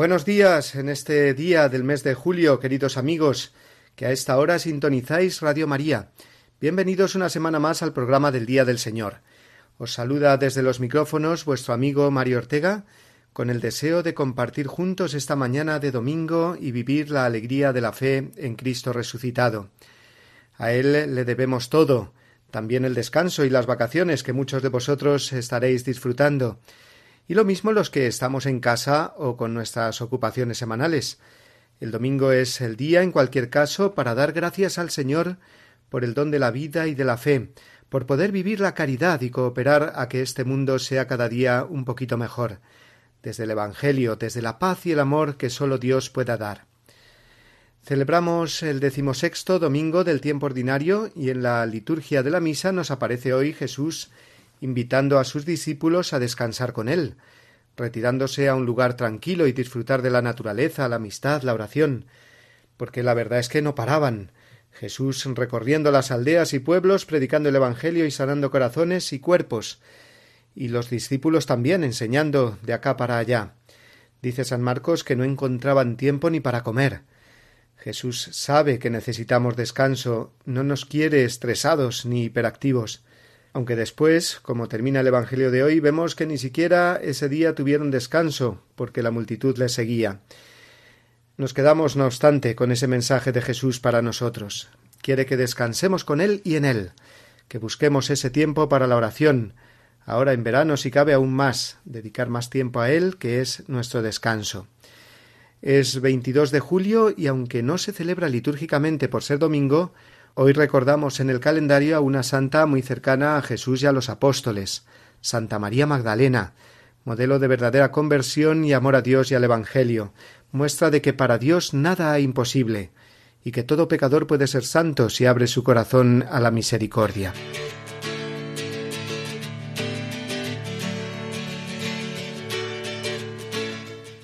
Buenos días en este día del mes de julio, queridos amigos, que a esta hora sintonizáis Radio María. Bienvenidos una semana más al programa del Día del Señor. Os saluda desde los micrófonos vuestro amigo Mario Ortega, con el deseo de compartir juntos esta mañana de domingo y vivir la alegría de la fe en Cristo resucitado. A Él le debemos todo, también el descanso y las vacaciones que muchos de vosotros estaréis disfrutando y lo mismo los que estamos en casa o con nuestras ocupaciones semanales. El domingo es el día, en cualquier caso, para dar gracias al Señor por el don de la vida y de la fe, por poder vivir la caridad y cooperar a que este mundo sea cada día un poquito mejor, desde el Evangelio, desde la paz y el amor que sólo Dios pueda dar. Celebramos el decimosexto domingo del tiempo ordinario y en la liturgia de la misa nos aparece hoy Jesús invitando a sus discípulos a descansar con él, retirándose a un lugar tranquilo y disfrutar de la naturaleza, la amistad, la oración, porque la verdad es que no paraban. Jesús recorriendo las aldeas y pueblos, predicando el Evangelio y sanando corazones y cuerpos, y los discípulos también enseñando de acá para allá. Dice San Marcos que no encontraban tiempo ni para comer. Jesús sabe que necesitamos descanso, no nos quiere estresados ni hiperactivos aunque después, como termina el Evangelio de hoy, vemos que ni siquiera ese día tuvieron descanso, porque la multitud les seguía. Nos quedamos, no obstante, con ese mensaje de Jesús para nosotros. Quiere que descansemos con Él y en Él, que busquemos ese tiempo para la oración, ahora en verano si cabe aún más, dedicar más tiempo a Él, que es nuestro descanso. Es 22 de julio y aunque no se celebra litúrgicamente por ser domingo, Hoy recordamos en el calendario a una santa muy cercana a Jesús y a los apóstoles, Santa María Magdalena, modelo de verdadera conversión y amor a Dios y al Evangelio, muestra de que para Dios nada hay imposible, y que todo pecador puede ser santo si abre su corazón a la misericordia.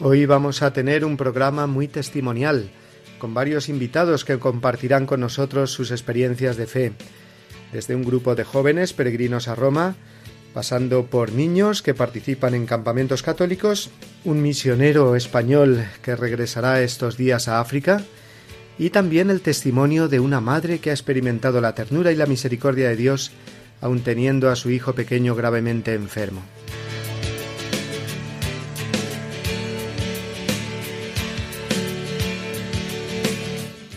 Hoy vamos a tener un programa muy testimonial, con varios invitados que compartirán con nosotros sus experiencias de fe, desde un grupo de jóvenes peregrinos a Roma, pasando por niños que participan en campamentos católicos, un misionero español que regresará estos días a África, y también el testimonio de una madre que ha experimentado la ternura y la misericordia de Dios aun teniendo a su hijo pequeño gravemente enfermo.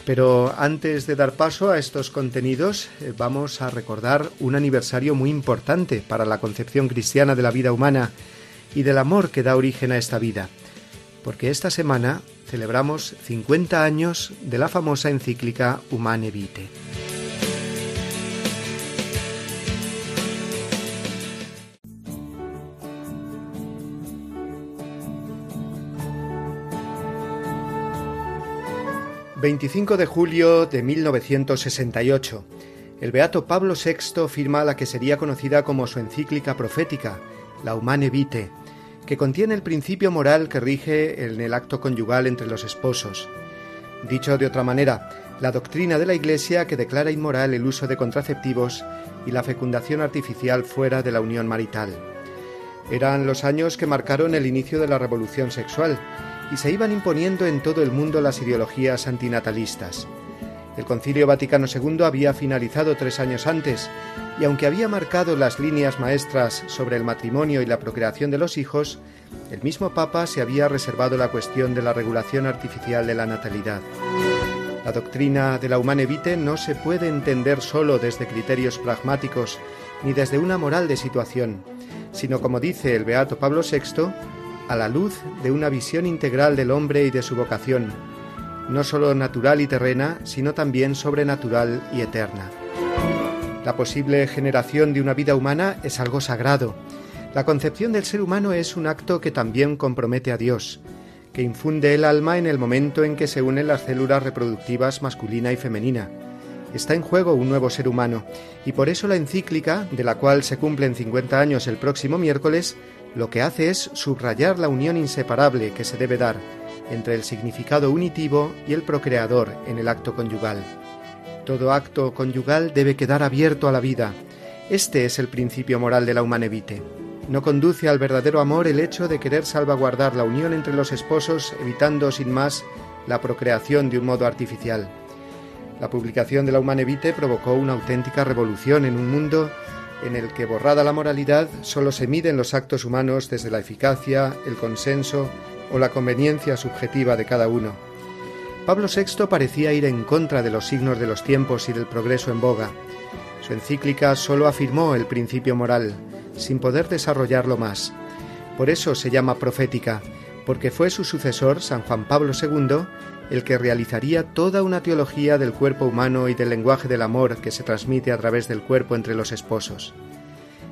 Pero antes de dar paso a estos contenidos, eh, vamos a recordar un aniversario muy importante para la concepción cristiana de la vida humana y del amor que da origen a esta vida, porque esta semana celebramos 50 años de la famosa encíclica Humane Vitae. 25 de julio de 1968. El beato Pablo VI firma la que sería conocida como su encíclica profética, la Humane Vitae, que contiene el principio moral que rige en el acto conyugal entre los esposos. Dicho de otra manera, la doctrina de la Iglesia que declara inmoral el uso de contraceptivos y la fecundación artificial fuera de la unión marital. Eran los años que marcaron el inicio de la revolución sexual y se iban imponiendo en todo el mundo las ideologías antinatalistas. El Concilio Vaticano II había finalizado tres años antes, y aunque había marcado las líneas maestras sobre el matrimonio y la procreación de los hijos, el mismo Papa se había reservado la cuestión de la regulación artificial de la natalidad. La doctrina de la Humane Vitae no se puede entender solo desde criterios pragmáticos ni desde una moral de situación, sino como dice el beato Pablo VI, a la luz de una visión integral del hombre y de su vocación, no sólo natural y terrena, sino también sobrenatural y eterna. La posible generación de una vida humana es algo sagrado. La concepción del ser humano es un acto que también compromete a Dios, que infunde el alma en el momento en que se unen las células reproductivas masculina y femenina. Está en juego un nuevo ser humano, y por eso la encíclica, de la cual se cumplen 50 años el próximo miércoles, lo que hace es subrayar la unión inseparable que se debe dar entre el significado unitivo y el procreador en el acto conyugal. Todo acto conyugal debe quedar abierto a la vida. Este es el principio moral de la humanevite. No conduce al verdadero amor el hecho de querer salvaguardar la unión entre los esposos, evitando sin más la procreación de un modo artificial. La publicación de la Humanevite provocó una auténtica revolución en un mundo en el que, borrada la moralidad, solo se miden los actos humanos desde la eficacia, el consenso o la conveniencia subjetiva de cada uno. Pablo VI parecía ir en contra de los signos de los tiempos y del progreso en boga. Su encíclica solo afirmó el principio moral, sin poder desarrollarlo más. Por eso se llama profética, porque fue su sucesor, San Juan Pablo II, el que realizaría toda una teología del cuerpo humano y del lenguaje del amor que se transmite a través del cuerpo entre los esposos.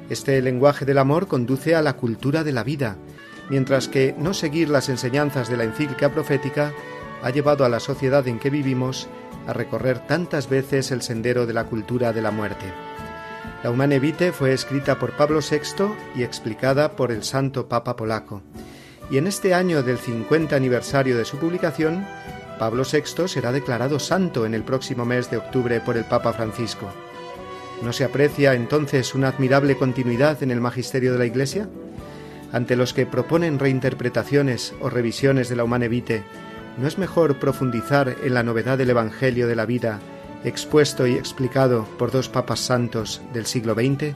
Este lenguaje del amor conduce a la cultura de la vida, mientras que no seguir las enseñanzas de la encíclica profética ha llevado a la sociedad en que vivimos a recorrer tantas veces el sendero de la cultura de la muerte. La Humane Vitae fue escrita por Pablo VI y explicada por el Santo Papa polaco. Y en este año del 50 aniversario de su publicación, Pablo VI será declarado santo en el próximo mes de octubre por el Papa Francisco. ¿No se aprecia entonces una admirable continuidad en el magisterio de la Iglesia? Ante los que proponen reinterpretaciones o revisiones de la Humane Vitae, ¿no es mejor profundizar en la novedad del Evangelio de la vida, expuesto y explicado por dos papas santos del siglo XX?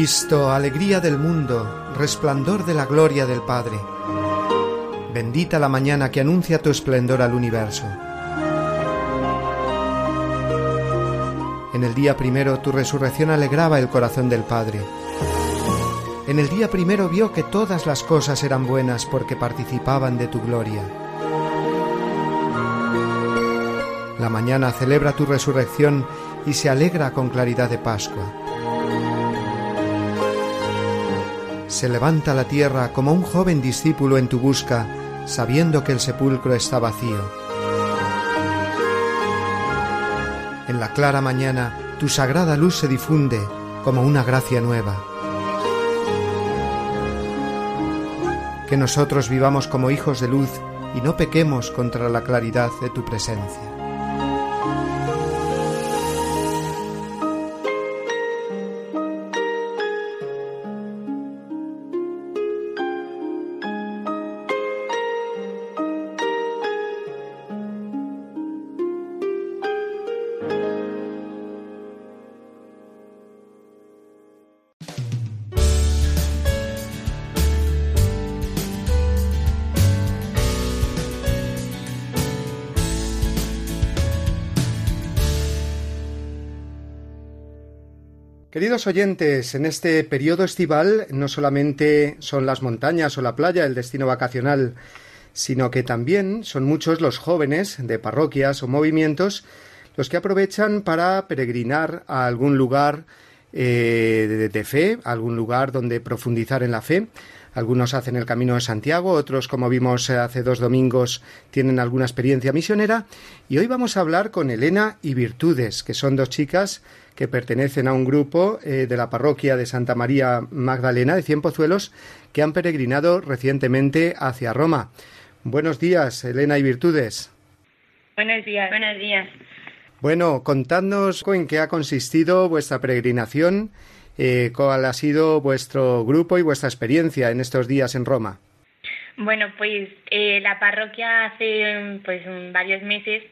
Cristo, alegría del mundo, resplandor de la gloria del Padre. Bendita la mañana que anuncia tu esplendor al universo. En el día primero tu resurrección alegraba el corazón del Padre. En el día primero vio que todas las cosas eran buenas porque participaban de tu gloria. La mañana celebra tu resurrección y se alegra con claridad de Pascua. Se levanta la tierra como un joven discípulo en tu busca, sabiendo que el sepulcro está vacío. En la clara mañana tu sagrada luz se difunde como una gracia nueva. Que nosotros vivamos como hijos de luz y no pequemos contra la claridad de tu presencia. Queridos oyentes, en este periodo estival no solamente son las montañas o la playa el destino vacacional, sino que también son muchos los jóvenes de parroquias o movimientos los que aprovechan para peregrinar a algún lugar eh, de, de, fe, algún lugar donde profundizar en la fe. Algunos hacen el camino de Santiago, otros, como vimos hace dos domingos, tienen alguna experiencia misionera. Y hoy vamos a hablar con Elena y Virtudes, que son dos chicas que pertenecen a un grupo eh, de la parroquia de Santa María Magdalena de Cienpozuelos que han peregrinado recientemente hacia Roma. Buenos días, Elena y Virtudes. Buenos días. Buenos días. Bueno, contadnos en qué ha consistido vuestra peregrinación, eh, cuál ha sido vuestro grupo y vuestra experiencia en estos días en Roma. Bueno, pues eh, la parroquia hace pues varios meses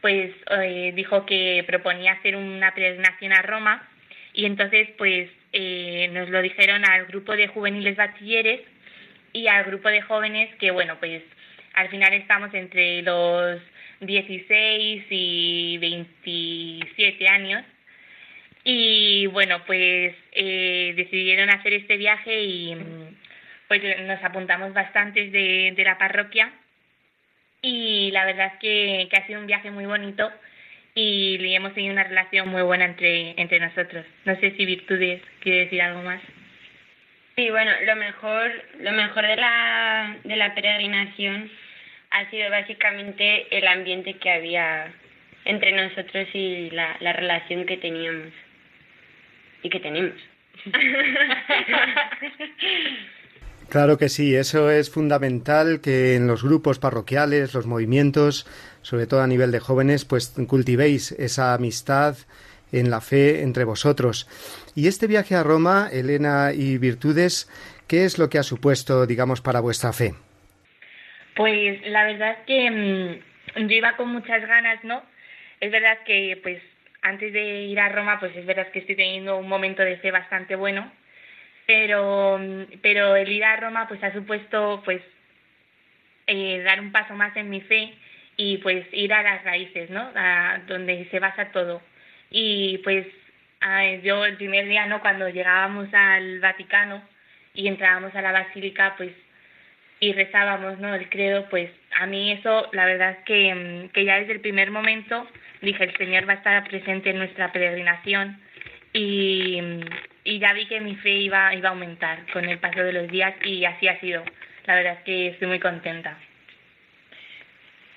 pues eh, dijo que proponía hacer una peregrinación a Roma y entonces pues eh, nos lo dijeron al grupo de juveniles bachilleres y al grupo de jóvenes que bueno pues al final estamos entre los 16 y 27 años y bueno pues eh, decidieron hacer este viaje y pues nos apuntamos bastantes de, la parroquia y la verdad es que, que ha sido un viaje muy bonito y hemos tenido una relación muy buena entre, entre nosotros. No sé si Virtudes quiere decir algo más. Sí, bueno, lo mejor, lo mejor de la, de la peregrinación ha sido básicamente el ambiente que había entre nosotros y la, la relación que teníamos y que tenemos. Claro que sí, eso es fundamental que en los grupos parroquiales, los movimientos, sobre todo a nivel de jóvenes, pues cultivéis esa amistad en la fe entre vosotros. Y este viaje a Roma, Elena y Virtudes, ¿qué es lo que ha supuesto, digamos, para vuestra fe? Pues la verdad es que mm, yo iba con muchas ganas, ¿no? Es verdad que, pues, antes de ir a Roma, pues es verdad que estoy teniendo un momento de fe bastante bueno pero, pero el ir a Roma pues ha supuesto pues eh, dar un paso más en mi fe y pues ir a las raíces, ¿no? A donde se basa todo. Y pues yo el primer día, ¿no? Cuando llegábamos al Vaticano y entrábamos a la basílica, pues y rezábamos, ¿no? El credo, pues a mí eso, la verdad es que, que ya desde el primer momento dije, el Señor va a estar presente en nuestra peregrinación y, y ya vi que mi fe iba, iba a aumentar con el paso de los días y así ha sido. La verdad es que estoy muy contenta.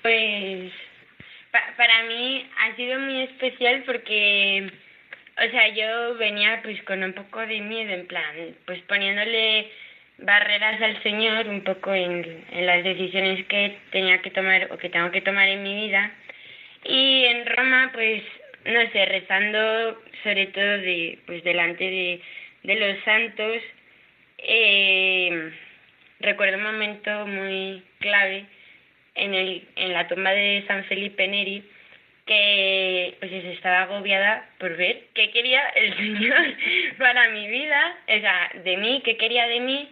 Pues para mí ha sido muy especial porque, o sea, yo venía pues con un poco de miedo, en plan, pues poniéndole barreras al Señor un poco en, las decisiones que tenía que tomar o que tengo que tomar en mi vida. Y en Roma, pues no sé, rezando sobre todo de, pues delante de, de los santos, eh, recuerdo un momento muy clave en, el, en la tumba de San Felipe Neri, que pues estaba agobiada por ver qué quería el Señor para mi vida, o sea, de mí, qué quería de mí,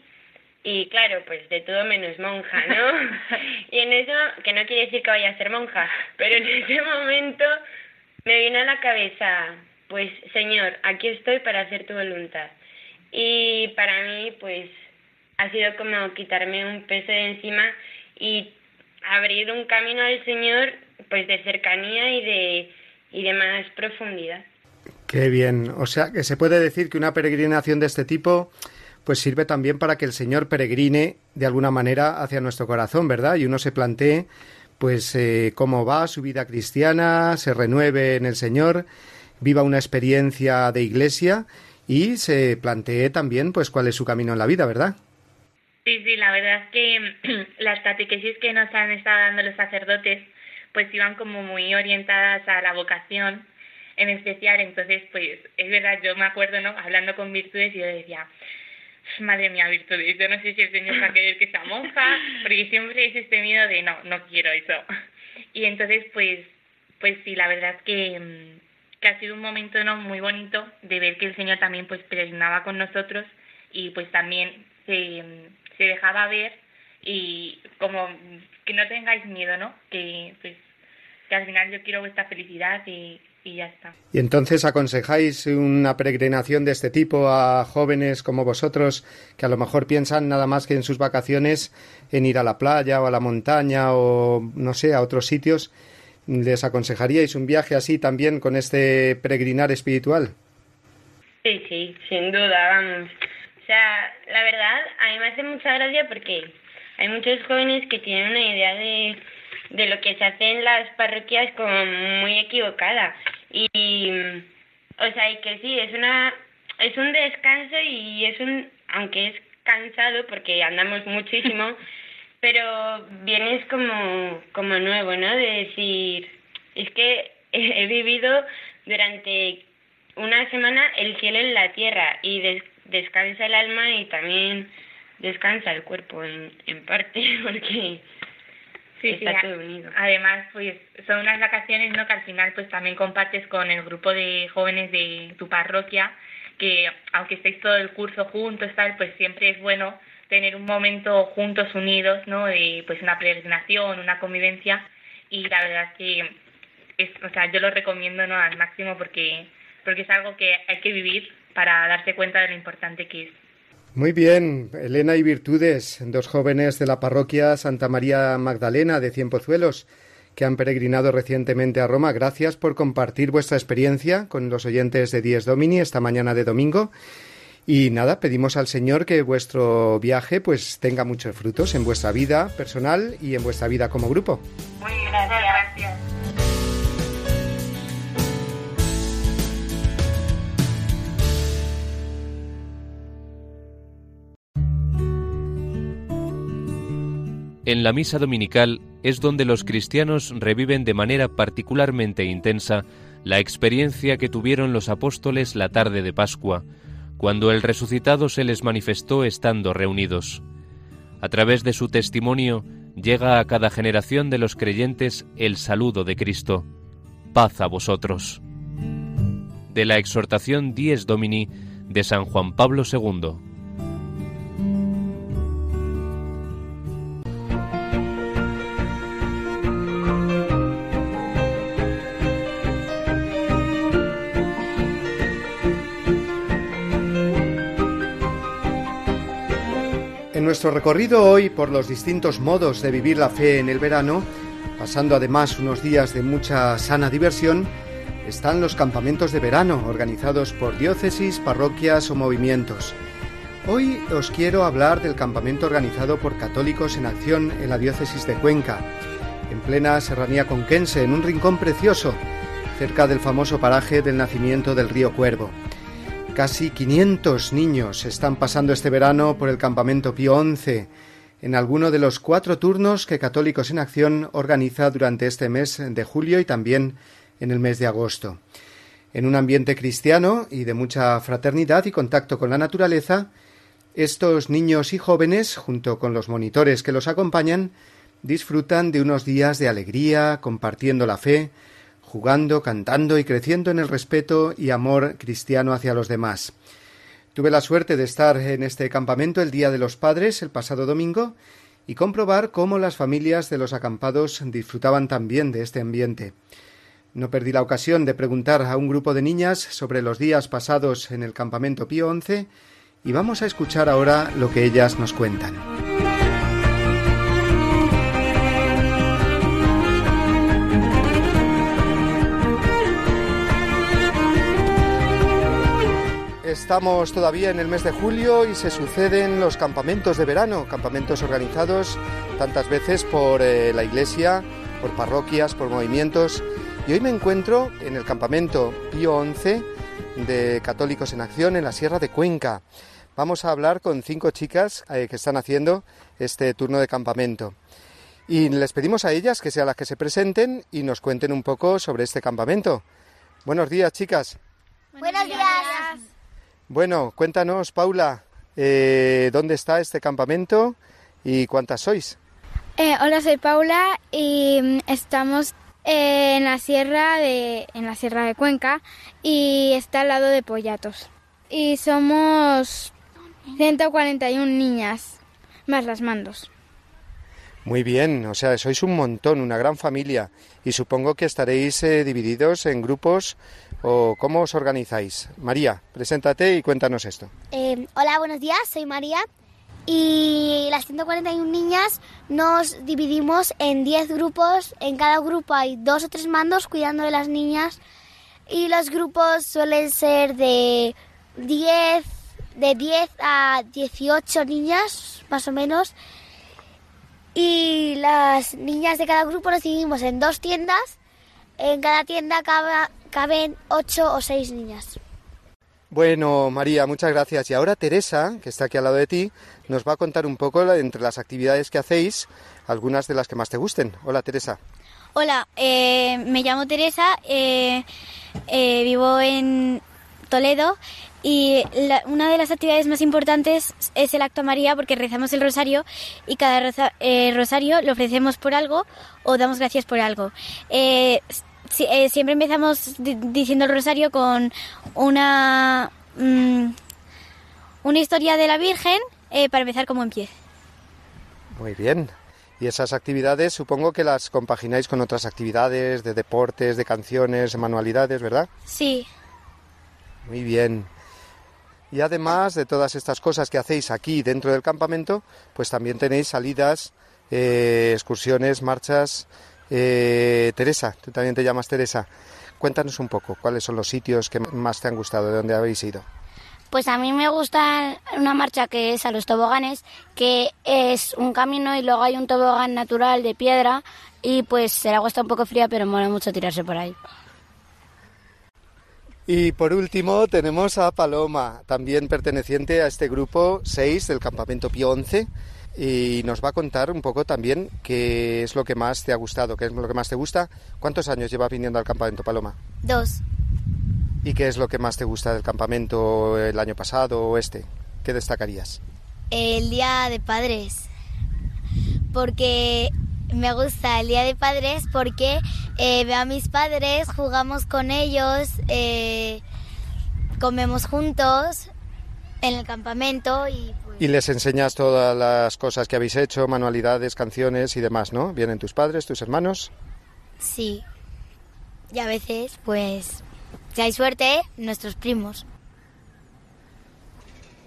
y claro, pues de todo menos monja, ¿no? y en eso, que no quiere decir que vaya a ser monja, pero en ese momento me vino a la cabeza, pues Señor, aquí estoy para hacer tu voluntad. Y para mí, pues ha sido como quitarme un peso de encima y abrir un camino al Señor, pues de cercanía y de, y de más profundidad. Qué bien. O sea, que se puede decir que una peregrinación de este tipo pues sirve también para que el Señor peregrine de alguna manera hacia nuestro corazón, ¿verdad? Y uno se plantee pues eh, cómo va su vida cristiana, se renueve en el Señor, viva una experiencia de iglesia y se plantee también pues cuál es su camino en la vida, ¿verdad? Sí, sí, la verdad es que las catequesis que nos han estado dando los sacerdotes pues iban como muy orientadas a la vocación en especial, entonces pues es verdad, yo me acuerdo, ¿no? Hablando con virtudes yo decía, madre mía, virtudes, yo no sé si el Señor va a querer que sea monja, porque siempre es este miedo de no, no quiero eso. Y entonces, pues, pues sí, la verdad mm, que ha sido un momento no muy bonito de ver que el Señor también pues peregrinaba con nosotros y pues también se, se dejaba ver y como que no tengáis miedo, ¿no? Que pues que al final yo quiero vuestra felicidad y, y ya está. Y entonces aconsejáis una peregrinación de este tipo a jóvenes como vosotros que a lo mejor piensan nada más que en sus vacaciones en ir a la playa o a la montaña o no sé, a otros sitios. ¿Les aconsejaríais un viaje así también con este peregrinar espiritual? Sí, sí, sin duda, vamos. O sea, la verdad, a mí me hace mucha gracia porque hay muchos jóvenes que tienen una idea de de lo que se hace en las parroquias como muy equivocada. Y o sea y que sí es una es un descanso y es un aunque es cansado porque andamos muchísimo pero vienes como como nuevo no de decir es que he vivido durante una semana el cielo en la tierra y descansa el alma y también descansa el cuerpo en, en parte porque está todo unido. Además, pues son unas vacaciones ¿no? que al final pues también compartes con el grupo de jóvenes de tu parroquia que aunque estéis todo el curso juntos tal pues siempre es bueno tener un momento juntos unidos no de pues una peregrinación una convivencia y la verdad es que es o sea yo lo recomiendo no al máximo porque porque es algo que hay que vivir para darse cuenta de lo importante que es. Muy bien, Elena y Virtudes, dos jóvenes de la parroquia Santa María Magdalena de Cienpozuelos, que han peregrinado recientemente a Roma. Gracias por compartir vuestra experiencia con los oyentes de Dies Domini esta mañana de domingo. Y nada, pedimos al Señor que vuestro viaje pues tenga muchos frutos en vuestra vida personal y en vuestra vida como grupo. Muy gracias. En la misa dominical es donde los cristianos reviven de manera particularmente intensa la experiencia que tuvieron los apóstoles la tarde de Pascua, cuando el resucitado se les manifestó estando reunidos. A través de su testimonio llega a cada generación de los creyentes el saludo de Cristo. Paz a vosotros. De la exhortación Dies Domini de San Juan Pablo II. Nuestro recorrido hoy por los distintos modos de vivir la fe en el verano, pasando además unos días de mucha sana diversión, están los campamentos de verano organizados por diócesis, parroquias o movimientos. Hoy os quiero hablar del campamento organizado por Católicos en Acción en la diócesis de Cuenca, en plena serranía conquense, en un rincón precioso, cerca del famoso paraje del nacimiento del río Cuervo. Casi 500 niños están pasando este verano por el campamento Pío XI, en alguno de los cuatro turnos que Católicos en Acción organiza durante este mes de julio y también en el mes de agosto. En un ambiente cristiano y de mucha fraternidad y contacto con la naturaleza, estos niños y jóvenes, junto con los monitores que los acompañan, disfrutan de unos días de alegría, compartiendo la fe, jugando, cantando y creciendo en el respeto y amor cristiano hacia los demás. Tuve la suerte de estar en este campamento el Día de los Padres el pasado domingo y comprobar cómo las familias de los acampados disfrutaban también de este ambiente. No perdí la ocasión de preguntar a un grupo de niñas sobre los días pasados en el campamento Pío XI y vamos a escuchar ahora lo que ellas nos cuentan. Estamos todavía en el mes de julio y se suceden los campamentos de verano, campamentos organizados tantas veces por eh, la Iglesia, por parroquias, por movimientos. Y hoy me encuentro en el campamento Pío XI de Católicos en Acción en la Sierra de Cuenca. Vamos a hablar con cinco chicas eh, que están haciendo este turno de campamento. Y les pedimos a ellas que sean las que se presenten y nos cuenten un poco sobre este campamento. Buenos días, chicas. Buenos días. Bueno, cuéntanos, Paula, eh, ¿dónde está este campamento y cuántas sois? Eh, hola, soy Paula y mm, estamos eh, en la sierra de en la sierra de Cuenca y está al lado de Pollatos. Y somos 141 niñas más las mandos. Muy bien, o sea, sois un montón, una gran familia y supongo que estaréis divididos en grupos o cómo os organizáis? María, preséntate y cuéntanos esto. Eh, hola, buenos días, soy María y las 141 niñas nos dividimos en 10 grupos. En cada grupo hay dos o tres mandos cuidando de las niñas y los grupos suelen ser de 10, de 10 a 18 niñas, más o menos. Y las niñas de cada grupo nos dividimos en dos tiendas. En cada tienda cada, caben ocho o seis niñas. Bueno, María, muchas gracias. Y ahora Teresa, que está aquí al lado de ti, nos va a contar un poco entre las actividades que hacéis, algunas de las que más te gusten. Hola, Teresa. Hola, eh, me llamo Teresa, eh, eh, vivo en Toledo y una de las actividades más importantes es el acto María porque rezamos el rosario y cada rosario lo ofrecemos por algo o damos gracias por algo. Siempre empezamos diciendo el rosario con una, mm, una historia de la Virgen para empezar como empieza. Muy bien. Y esas actividades supongo que las compagináis con otras actividades de deportes, de canciones, de manualidades, ¿verdad? Sí. Muy bien. Y además de todas estas cosas que hacéis aquí dentro del campamento, pues también tenéis salidas, eh, excursiones, marchas. Eh, Teresa, tú también te llamas Teresa. Cuéntanos un poco cuáles son los sitios que más te han gustado, de dónde habéis ido. Pues a mí me gusta una marcha que es a los toboganes, que es un camino y luego hay un tobogán natural de piedra y pues el agua está un poco fría, pero mola mucho tirarse por ahí. Y por último tenemos a Paloma, también perteneciente a este grupo 6 del Campamento Pío 11 y nos va a contar un poco también qué es lo que más te ha gustado, qué es lo que más te gusta. ¿Cuántos años lleva viniendo al campamento Paloma? Dos. ¿Y qué es lo que más te gusta del campamento el año pasado o este? ¿Qué destacarías? El Día de Padres. Porque me gusta el Día de Padres porque eh, veo a mis padres, jugamos con ellos, eh, comemos juntos en el campamento y... Pues y les enseñas todas las cosas que habéis hecho, manualidades, canciones y demás, ¿no? ¿Vienen tus padres, tus hermanos? Sí. Y a veces, pues, si hay suerte, nuestros primos.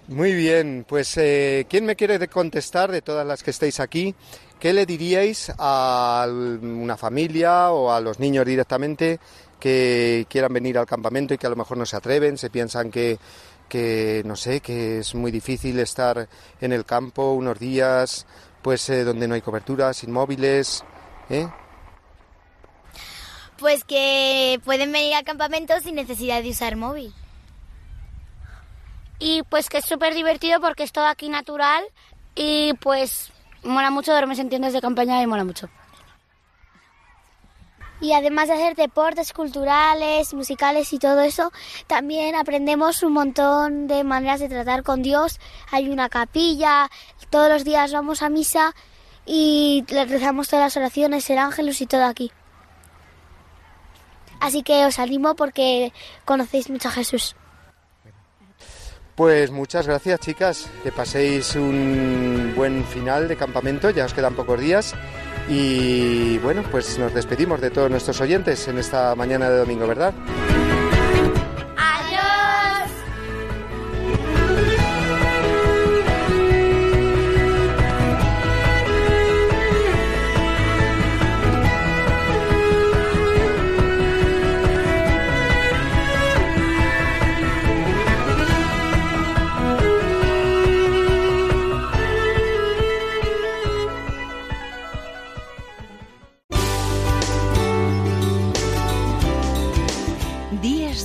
Muy bien, pues eh, ¿quién me quiere contestar de todas las que estáis aquí? ¿Qué le diríais a una familia o a los niños directamente que quieran venir al campamento y que a lo mejor no se atreven, se piensan que, que no sé, que es muy difícil estar en el campo unos días, pues eh, donde no hay cobertura, sin móviles, ¿eh? Pues que pueden venir al campamento sin necesidad de usar móvil. Y pues que es súper divertido porque es todo aquí natural y pues mola mucho dormir en tiendas de campaña y mola mucho. Y además de hacer deportes culturales, musicales y todo eso, también aprendemos un montón de maneras de tratar con Dios. Hay una capilla, todos los días vamos a misa y rezamos todas las oraciones, el ángelus y todo aquí. Así que os animo porque conocéis mucho a Jesús. Pues muchas gracias chicas, que paséis un buen final de campamento, ya os quedan pocos días y bueno, pues nos despedimos de todos nuestros oyentes en esta mañana de domingo, ¿verdad?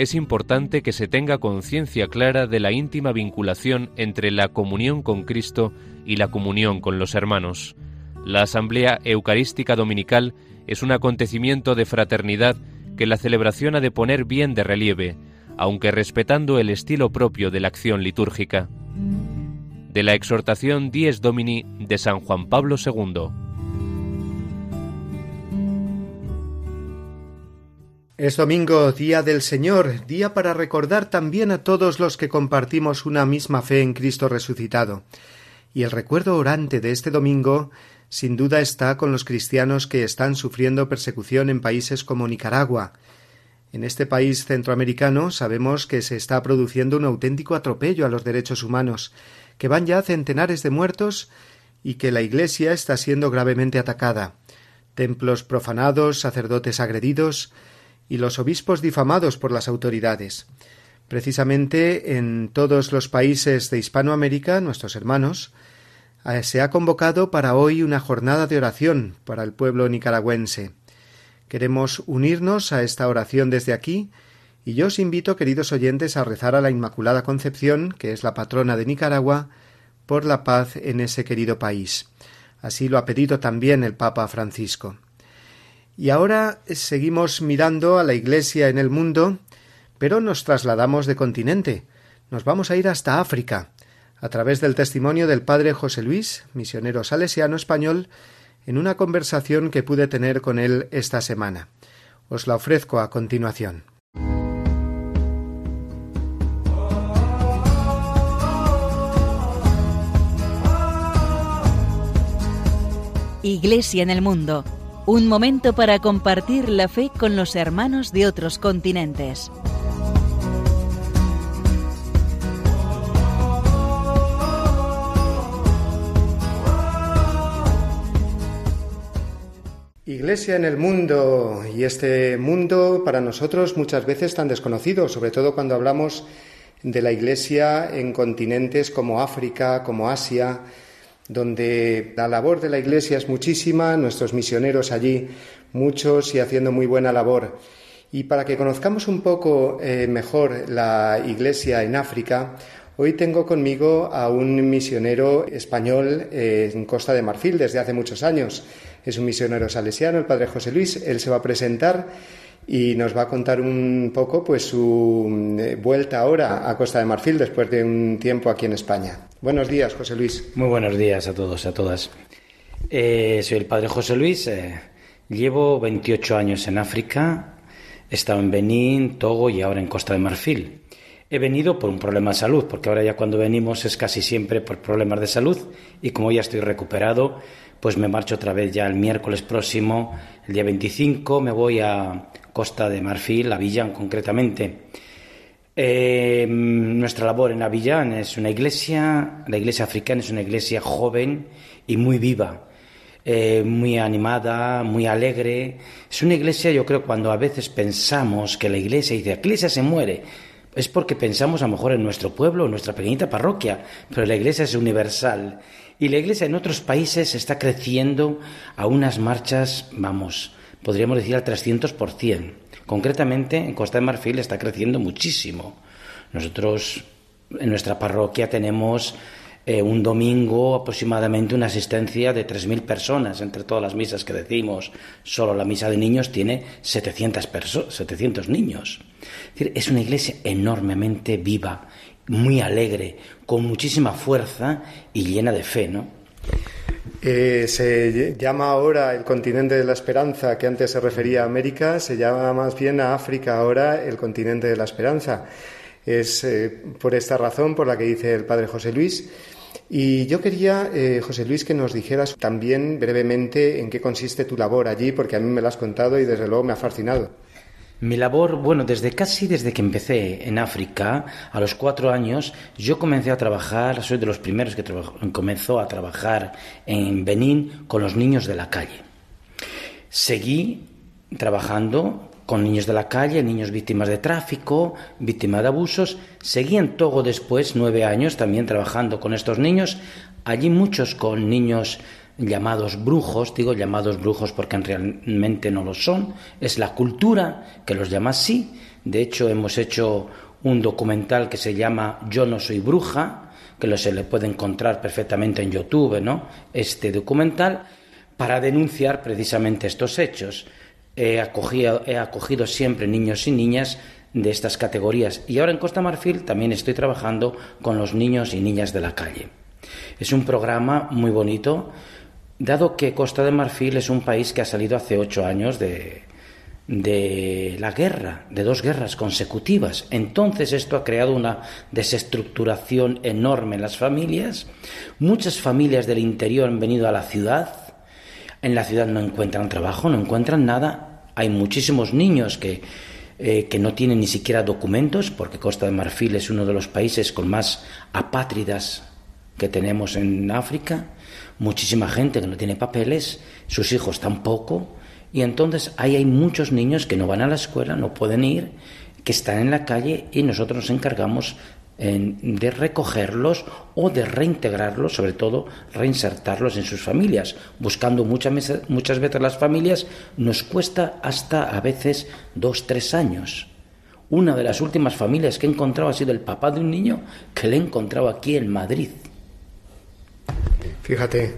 Es importante que se tenga conciencia clara de la íntima vinculación entre la comunión con Cristo y la comunión con los hermanos. La Asamblea Eucarística Dominical es un acontecimiento de fraternidad que la celebración ha de poner bien de relieve, aunque respetando el estilo propio de la acción litúrgica. De la exhortación Dies Domini de San Juan Pablo II. Es domingo, día del Señor, día para recordar también a todos los que compartimos una misma fe en Cristo resucitado. Y el recuerdo orante de este domingo sin duda está con los cristianos que están sufriendo persecución en países como Nicaragua. En este país centroamericano sabemos que se está produciendo un auténtico atropello a los derechos humanos, que van ya centenares de muertos y que la Iglesia está siendo gravemente atacada. Templos profanados, sacerdotes agredidos, y los obispos difamados por las autoridades. Precisamente en todos los países de Hispanoamérica, nuestros hermanos, eh, se ha convocado para hoy una jornada de oración para el pueblo nicaragüense. Queremos unirnos a esta oración desde aquí y yo os invito, queridos oyentes, a rezar a la Inmaculada Concepción, que es la patrona de Nicaragua, por la paz en ese querido país. Así lo ha pedido también el Papa Francisco. Y ahora seguimos mirando a la Iglesia en el mundo, pero nos trasladamos de continente. Nos vamos a ir hasta África, a través del testimonio del padre José Luis, misionero salesiano español, en una conversación que pude tener con él esta semana. Os la ofrezco a continuación. Iglesia en el mundo, un momento para compartir la fe con los hermanos de otros continentes. Iglesia en el mundo y este mundo para nosotros muchas veces tan desconocido, sobre todo cuando hablamos de la Iglesia en continentes como África, como Asia, donde la labor de la Iglesia es muchísima, nuestros misioneros allí muchos y haciendo muy buena labor. Y para que conozcamos un poco eh, mejor la Iglesia en África, hoy tengo conmigo a un misionero español eh, en Costa de Marfil desde hace muchos años. Es un misionero salesiano, el padre José Luis. Él se va a presentar y nos va a contar un poco pues su eh, vuelta ahora a Costa de Marfil después de un tiempo aquí en España. Buenos días, José Luis. Muy buenos días a todos, a todas. Eh, soy el padre José Luis. Eh, llevo 28 años en África. He estado en Benín, Togo y ahora en Costa de Marfil. He venido por un problema de salud, porque ahora ya cuando venimos es casi siempre por problemas de salud y como ya estoy recuperado, pues me marcho otra vez ya el miércoles próximo, el día 25, me voy a Costa de Marfil, a Villán concretamente. Eh, nuestra labor en Avillán es una iglesia, la iglesia africana es una iglesia joven y muy viva, eh, muy animada, muy alegre. Es una iglesia, yo creo, cuando a veces pensamos que la iglesia dice, la iglesia se muere, es porque pensamos a lo mejor en nuestro pueblo, en nuestra pequeñita parroquia, pero la iglesia es universal. Y la iglesia en otros países está creciendo a unas marchas, vamos, podríamos decir al 300%. Concretamente, en Costa de Marfil está creciendo muchísimo. Nosotros en nuestra parroquia tenemos eh, un domingo aproximadamente una asistencia de 3.000 personas entre todas las misas que decimos. Solo la misa de niños tiene 700, 700 niños. Es, decir, es una iglesia enormemente viva, muy alegre, con muchísima fuerza y llena de fe, ¿no? Eh, se llama ahora el continente de la esperanza, que antes se refería a América, se llama más bien a África ahora el continente de la esperanza. Es eh, por esta razón por la que dice el padre José Luis. Y yo quería, eh, José Luis, que nos dijeras también brevemente en qué consiste tu labor allí, porque a mí me lo has contado y desde luego me ha fascinado. Mi labor, bueno, desde casi desde que empecé en África, a los cuatro años, yo comencé a trabajar, soy de los primeros que comenzó a trabajar en Benín con los niños de la calle. Seguí trabajando con niños de la calle, niños víctimas de tráfico, víctimas de abusos. Seguí en Togo después, nueve años, también trabajando con estos niños. Allí muchos con niños llamados brujos, digo llamados brujos porque realmente no lo son, es la cultura que los llama así. De hecho, hemos hecho un documental que se llama Yo no soy bruja, que lo se le puede encontrar perfectamente en YouTube, ¿no? Este documental para denunciar precisamente estos hechos. He acogido, he acogido siempre niños y niñas de estas categorías y ahora en Costa Marfil también estoy trabajando con los niños y niñas de la calle. Es un programa muy bonito dado que Costa de Marfil es un país que ha salido hace ocho años de, la guerra, de dos guerras consecutivas. Entonces esto ha creado una desestructuración enorme en las familias. Muchas familias del interior han venido a la ciudad. En la ciudad no encuentran trabajo, no encuentran nada. Hay muchísimos niños que, eh, que no tienen ni siquiera documentos, porque Costa de Marfil es uno de los países con más apátridas que tenemos en África muchísima gente que no tiene papeles, sus hijos tampoco, y entonces ahí hay muchos niños que no van a la escuela, no pueden ir, que están en la calle y nosotros nos encargamos de recogerlos o de reintegrarlos, sobre todo reinsertarlos en sus familias. Buscando muchas, muchas veces las familias nos cuesta hasta a veces dos, tres años. Una de las últimas familias que he encontrado ha sido el papá de un niño que le he encontrado aquí en Madrid. Fíjate,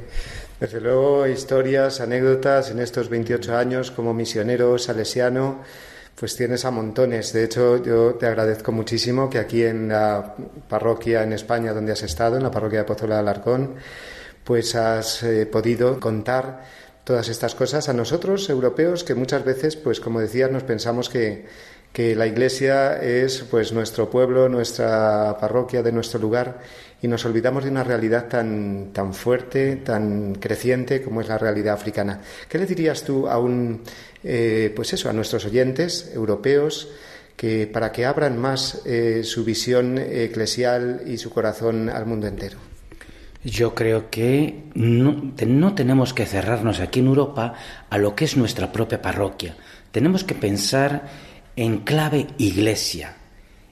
desde luego historias, anécdotas en estos 28 años como misionero salesiano pues tienes a montones. De hecho, yo te agradezco muchísimo que aquí en la parroquia en España donde has estado, en la parroquia de Pozola de Alarcón, pues has eh, podido contar todas estas cosas a nosotros, europeos, que muchas veces, pues como decías, nos pensamos que, que la iglesia es pues nuestro pueblo, nuestra parroquia, de nuestro lugar y nos olvidamos de una realidad tan, tan fuerte, tan creciente como es la realidad africana. ¿Qué le dirías tú a un, eh, pues eso, a nuestros oyentes europeos que para que abran más eh, su visión eclesial y su corazón al mundo entero? Yo creo que no, no tenemos que cerrarnos aquí en Europa a lo que es nuestra propia parroquia. Tenemos que pensar en clave iglesia.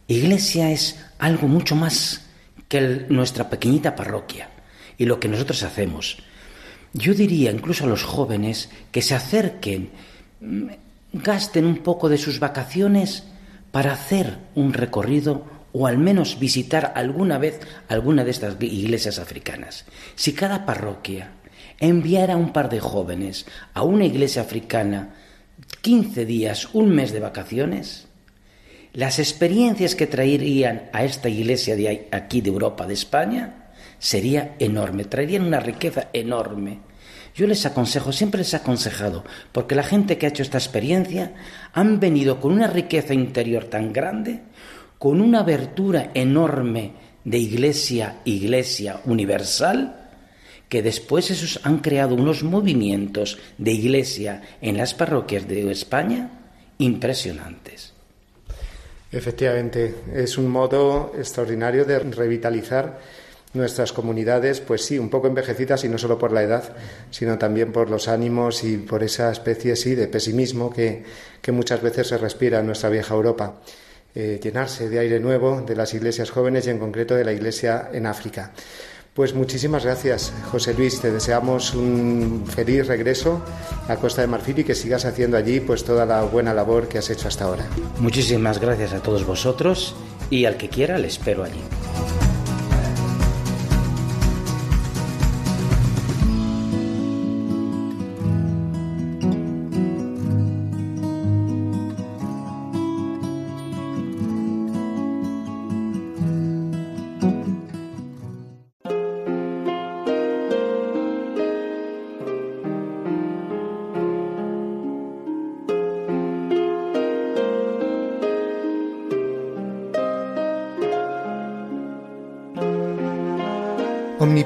Iglesia es algo mucho más que nuestra pequeñita parroquia y lo que nosotros hacemos. Yo diría incluso a los jóvenes que se acerquen, mm, gasten un poco de sus vacaciones para hacer un recorrido o al menos visitar alguna vez alguna de estas iglesias africanas. Si cada parroquia enviara un par de jóvenes a una iglesia africana 15 días, un mes de vacaciones, las experiencias que traerían a esta iglesia de aquí de Europa, de España, sería enorme, traerían una riqueza enorme. Yo les aconsejo, siempre les he aconsejado, porque la gente que ha hecho esta experiencia han venido con una riqueza interior tan grande, con una abertura enorme de iglesia, iglesia universal, que después esos han creado unos movimientos de iglesia en las parroquias de España impresionantes. Efectivamente, es un modo extraordinario de revitalizar nuestras comunidades, pues sí, un poco envejecidas y no solo por la edad, sino también por los ánimos y por esa especie, sí, de pesimismo que, muchas veces se respira en nuestra vieja Europa. Eh, llenarse de aire nuevo de las iglesias jóvenes y en concreto de la iglesia en África. Pues muchísimas gracias, José Luis. Te deseamos un feliz regreso a Costa de Marfil y que sigas haciendo allí pues toda la buena labor que has hecho hasta ahora. Muchísimas gracias a todos vosotros y al que quiera le espero allí.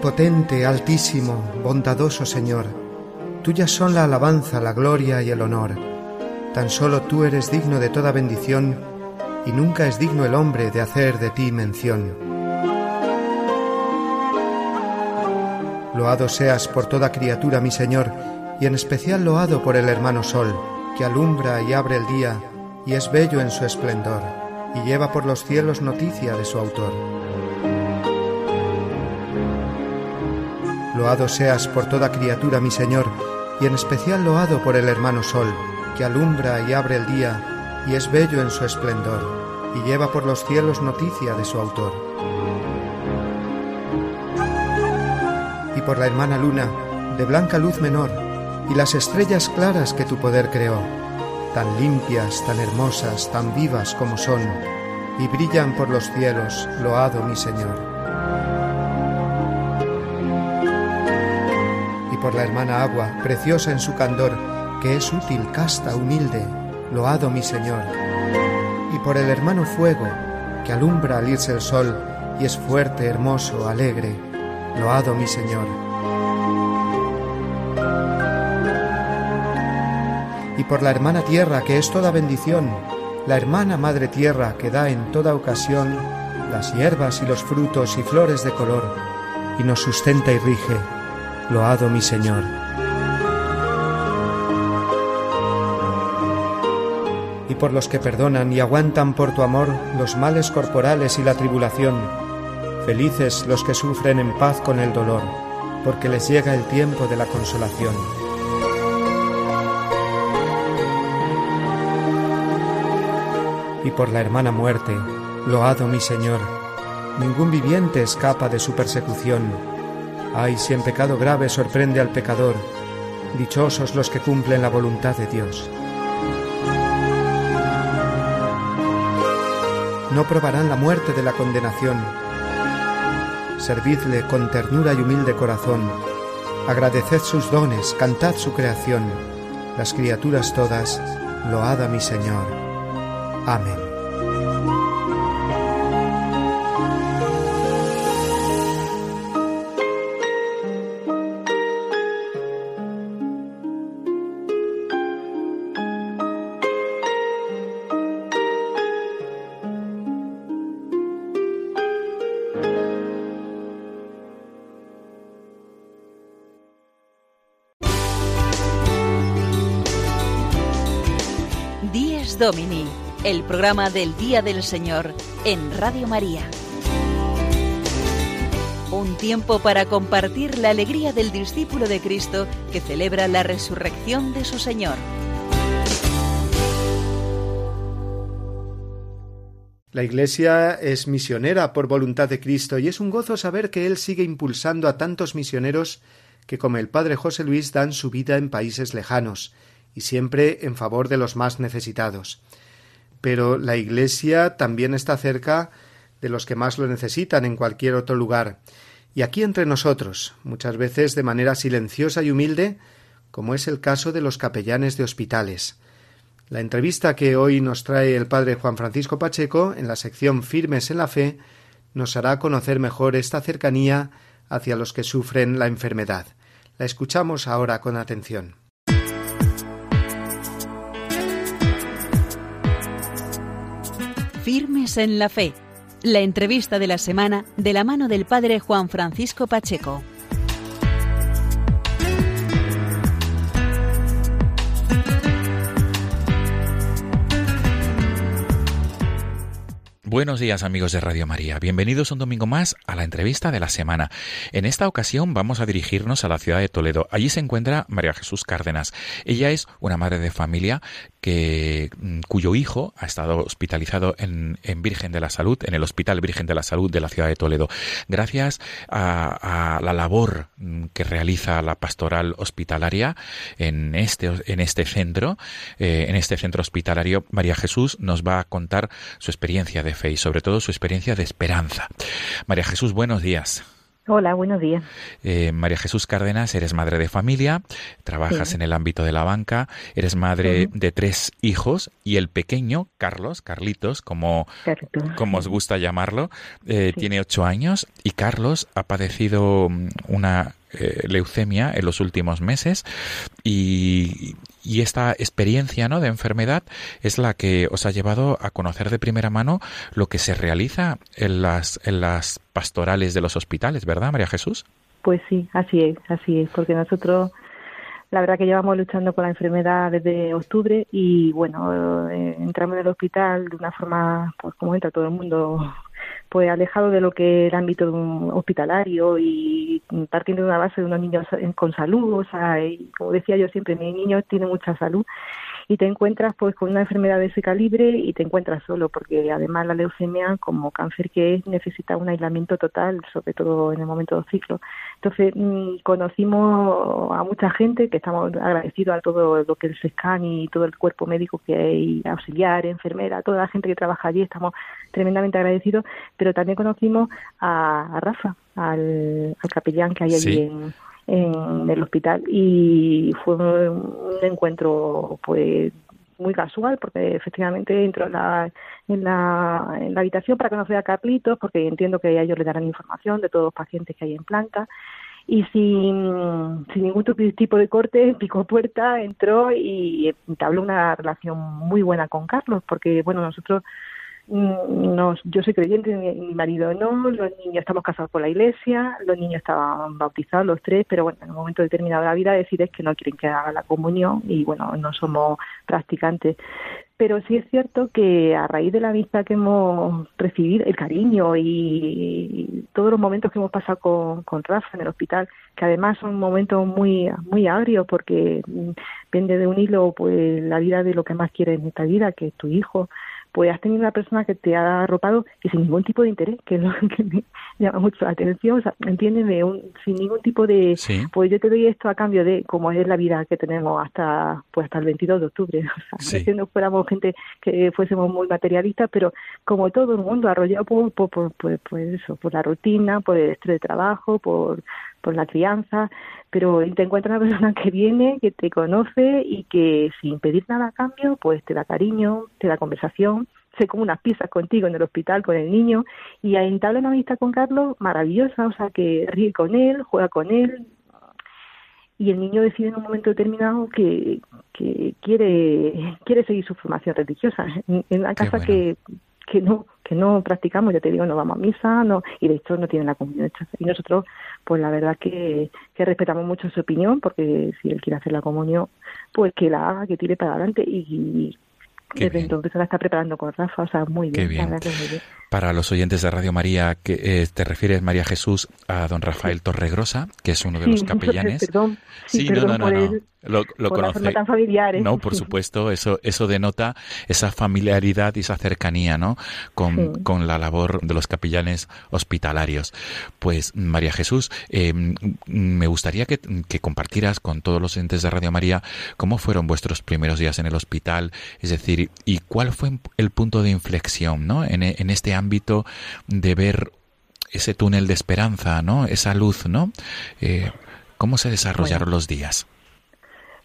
Omnipotente, altísimo, bondadoso Señor, tuyas son la alabanza, la gloria y el honor. Tan solo tú eres digno de toda bendición, y nunca es digno el hombre de hacer de ti mención. Loado seas por toda criatura, mi Señor, y en especial loado por el hermano Sol, que alumbra y abre el día, y es bello en su esplendor, y lleva por los cielos noticia de su autor. Loado seas por toda criatura, mi Señor, y en especial loado por el hermano Sol, que alumbra y abre el día, y es bello en su esplendor, y lleva por los cielos noticia de su autor. Y por la hermana Luna, de blanca luz menor, y las estrellas claras que tu poder creó, tan limpias, tan hermosas, tan vivas como son, y brillan por los cielos, loado mi Señor. La hermana agua, preciosa en su candor, que es útil, casta, humilde, loado mi Señor. Y por el hermano fuego, que alumbra al irse el sol, y es fuerte, hermoso, alegre, loado mi Señor. Y por la hermana tierra, que es toda bendición, la hermana madre tierra, que da en toda ocasión las hierbas y los frutos y flores de color, y nos sustenta y rige, loado mi Señor. Y por los que perdonan y aguantan por tu amor los males corporales y la tribulación. Felices los que sufren en paz con el dolor, porque les llega el tiempo de la consolación. Y por la hermana muerte, loado mi Señor, ningún viviente escapa de su persecución. Ay, si en pecado grave sorprende al pecador, dichosos los que cumplen la voluntad de Dios. no probarán la muerte de la condenación. Servidle con ternura y humilde corazón. Agradeced sus dones, cantad su creación. Las criaturas todas, load a mi Señor. Amén. Domini, el programa del Día del Señor en Radio María. Un tiempo para compartir la alegría del discípulo de Cristo que celebra la resurrección de su Señor. La Iglesia es misionera por voluntad de Cristo y es un gozo saber que Él sigue impulsando a tantos misioneros que, como el Padre José Luis, dan su vida en países lejanos y siempre en favor de los más necesitados. Pero la Iglesia también está cerca de los que más lo necesitan en cualquier otro lugar, y aquí entre nosotros, muchas veces de manera silenciosa y humilde, como es el caso de los capellanes de hospitales. La entrevista que hoy nos trae el padre Juan Francisco Pacheco en la sección Firmes en la Fe nos hará conocer mejor esta cercanía hacia los que sufren la enfermedad. La escuchamos ahora con atención. Firmes en la Fe. La entrevista de la semana de la mano del Padre Juan Francisco Pacheco. Buenos días amigos de Radio María, bienvenidos un domingo más a la entrevista de la semana. En esta ocasión vamos a dirigirnos a la ciudad de Toledo. Allí se encuentra María Jesús Cárdenas. Ella es una madre de familia que, mm, cuyo hijo ha estado hospitalizado en, Virgen de la Salud, en el Hospital Virgen de la Salud de la ciudad de Toledo. Gracias a, la labor mm, que realiza la pastoral hospitalaria en este, en este centro, eh, en este centro hospitalario, María Jesús nos va a contar su experiencia de fe y sobre todo su experiencia de esperanza. María Jesús, buenos días. Hola, buenos días. Eh, María Jesús Cárdenas, eres madre de familia, trabajas en el ámbito de la banca, eres madre de tres hijos y el pequeño, Carlos, Carlitos, como, como os gusta llamarlo, eh, tiene ocho años y Carlos ha padecido una eh, leucemia en los últimos meses y, y esta experiencia ¿no? de enfermedad es la que os ha llevado a conocer de primera mano lo que se realiza en las, en las pastorales de los hospitales, ¿verdad, María Jesús? Pues sí, así es, así es, porque nosotros la verdad que llevamos luchando con la enfermedad desde octubre y bueno, eh, entramos en el hospital de una forma, pues como entra todo el mundo, pues alejado de lo que el ámbito hospitalario y partiendo de una base de unos niños con salud, o sea, y como decía yo siempre, mi niño tiene mucha salud y te encuentras pues con una enfermedad de ese calibre y te encuentras solo porque además la leucemia como cáncer que es necesita un aislamiento total sobre todo en el momento del ciclo entonces mm, conocimos a mucha gente que estamos agradecidos a todo lo que es el SCAN y todo el cuerpo médico que hay auxiliar enfermera toda la gente que trabaja allí estamos tremendamente agradecidos. Pero también conocimos a, Rafa al, capellán que hay allí en en el hospital y fue un, encuentro pues muy casual porque efectivamente entró en la, en la, en la habitación para conocer a Carlitos porque entiendo que ellos le darán información de todos los pacientes que hay en planta y sin, sin ningún tipo de corte picó puerta, entró y entabló una relación muy buena con Carlos porque bueno nosotros no, yo soy creyente, mi, mi, marido no, los niños estamos casados por la iglesia, los niños estaban bautizados los tres, pero bueno, en un momento determinado de la vida decides que no quieren que haga la comunión y bueno, no somos practicantes. Pero sí es cierto que a raíz de la vista que hemos recibido, el cariño y, todos los momentos que hemos pasado con, con Rafa en el hospital, que además son momentos muy muy agrios porque pende de un hilo pues la vida de lo que más quieres en esta vida, que es tu hijo, pues has tenido una persona que te ha arropado y sin ningún tipo de interés, que es lo que me llama mucho la atención, o sea, entiéndeme, un, sin ningún tipo de, pues yo te doy esto a cambio de cómo es la vida que tenemos hasta pues hasta el 22 de octubre, o sea, que no fuéramos gente que fuésemos muy materialistas, pero como todo el mundo arrollado por, por, por, por, pues eso, por la rutina, por el estrés de trabajo, por por la crianza, pero te encuentras una persona que viene, que te conoce y que sin pedir nada a cambio, pues te da cariño, te da conversación, se come unas pizzas contigo en el hospital con el niño y entabla una amistad con Carlos maravillosa, o sea, que ríe con él, juega con él y el niño decide en un momento determinado que, que quiere quiere seguir su formación religiosa en, una casa que que no que no practicamos, ya te digo, no vamos a misa, no y de hecho no tienen la comunión hecha. Y nosotros, pues la verdad que, que respetamos mucho su opinión, porque si él quiere hacer la comunión, pues que la haga, que tire para adelante y, desde entonces se la está preparando con Rafa, o sea, muy bien. bien. Para los oyentes de Radio María, que eh, te refieres, María Jesús, a don Rafael Torregrosa, que es uno de los capellanes. Perdón, sí, no, no, no, no. Lo, lo conoce. Tan familiar, No, por supuesto, eso, eso denota esa familiaridad y esa cercanía, ¿no? Con, con la labor de los capellanes hospitalarios. Pues, María Jesús, eh, me gustaría que, que, compartieras con todos los entes de Radio María cómo fueron vuestros primeros días en el hospital, es decir, y cuál fue el punto de inflexión, ¿no? En, en este ámbito de ver ese túnel de esperanza, ¿no? Esa luz, ¿no? Eh, ¿Cómo se desarrollaron los días?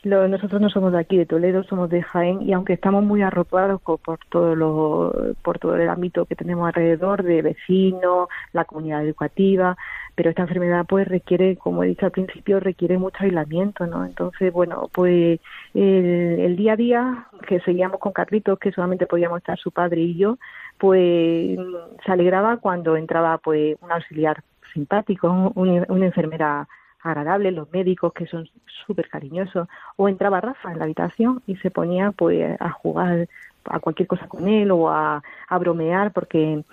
Nosotros no somos de aquí, de Toledo, somos de Jaén y aunque estamos muy arropados por, todo lo, por todo el ámbito que tenemos alrededor de vecinos, la comunidad educativa, pero esta enfermedad pues requiere, como he dicho al principio, requiere mucho aislamiento, ¿no? Entonces, bueno, pues el, día a día que seguíamos con Carlitos, que solamente podíamos estar su padre y yo, pues se alegraba cuando entraba pues un auxiliar simpático, una enfermera agradable, los médicos que son súper cariñosos, o entraba Rafa en la habitación y se ponía pues a jugar a cualquier cosa con él o a, bromear porque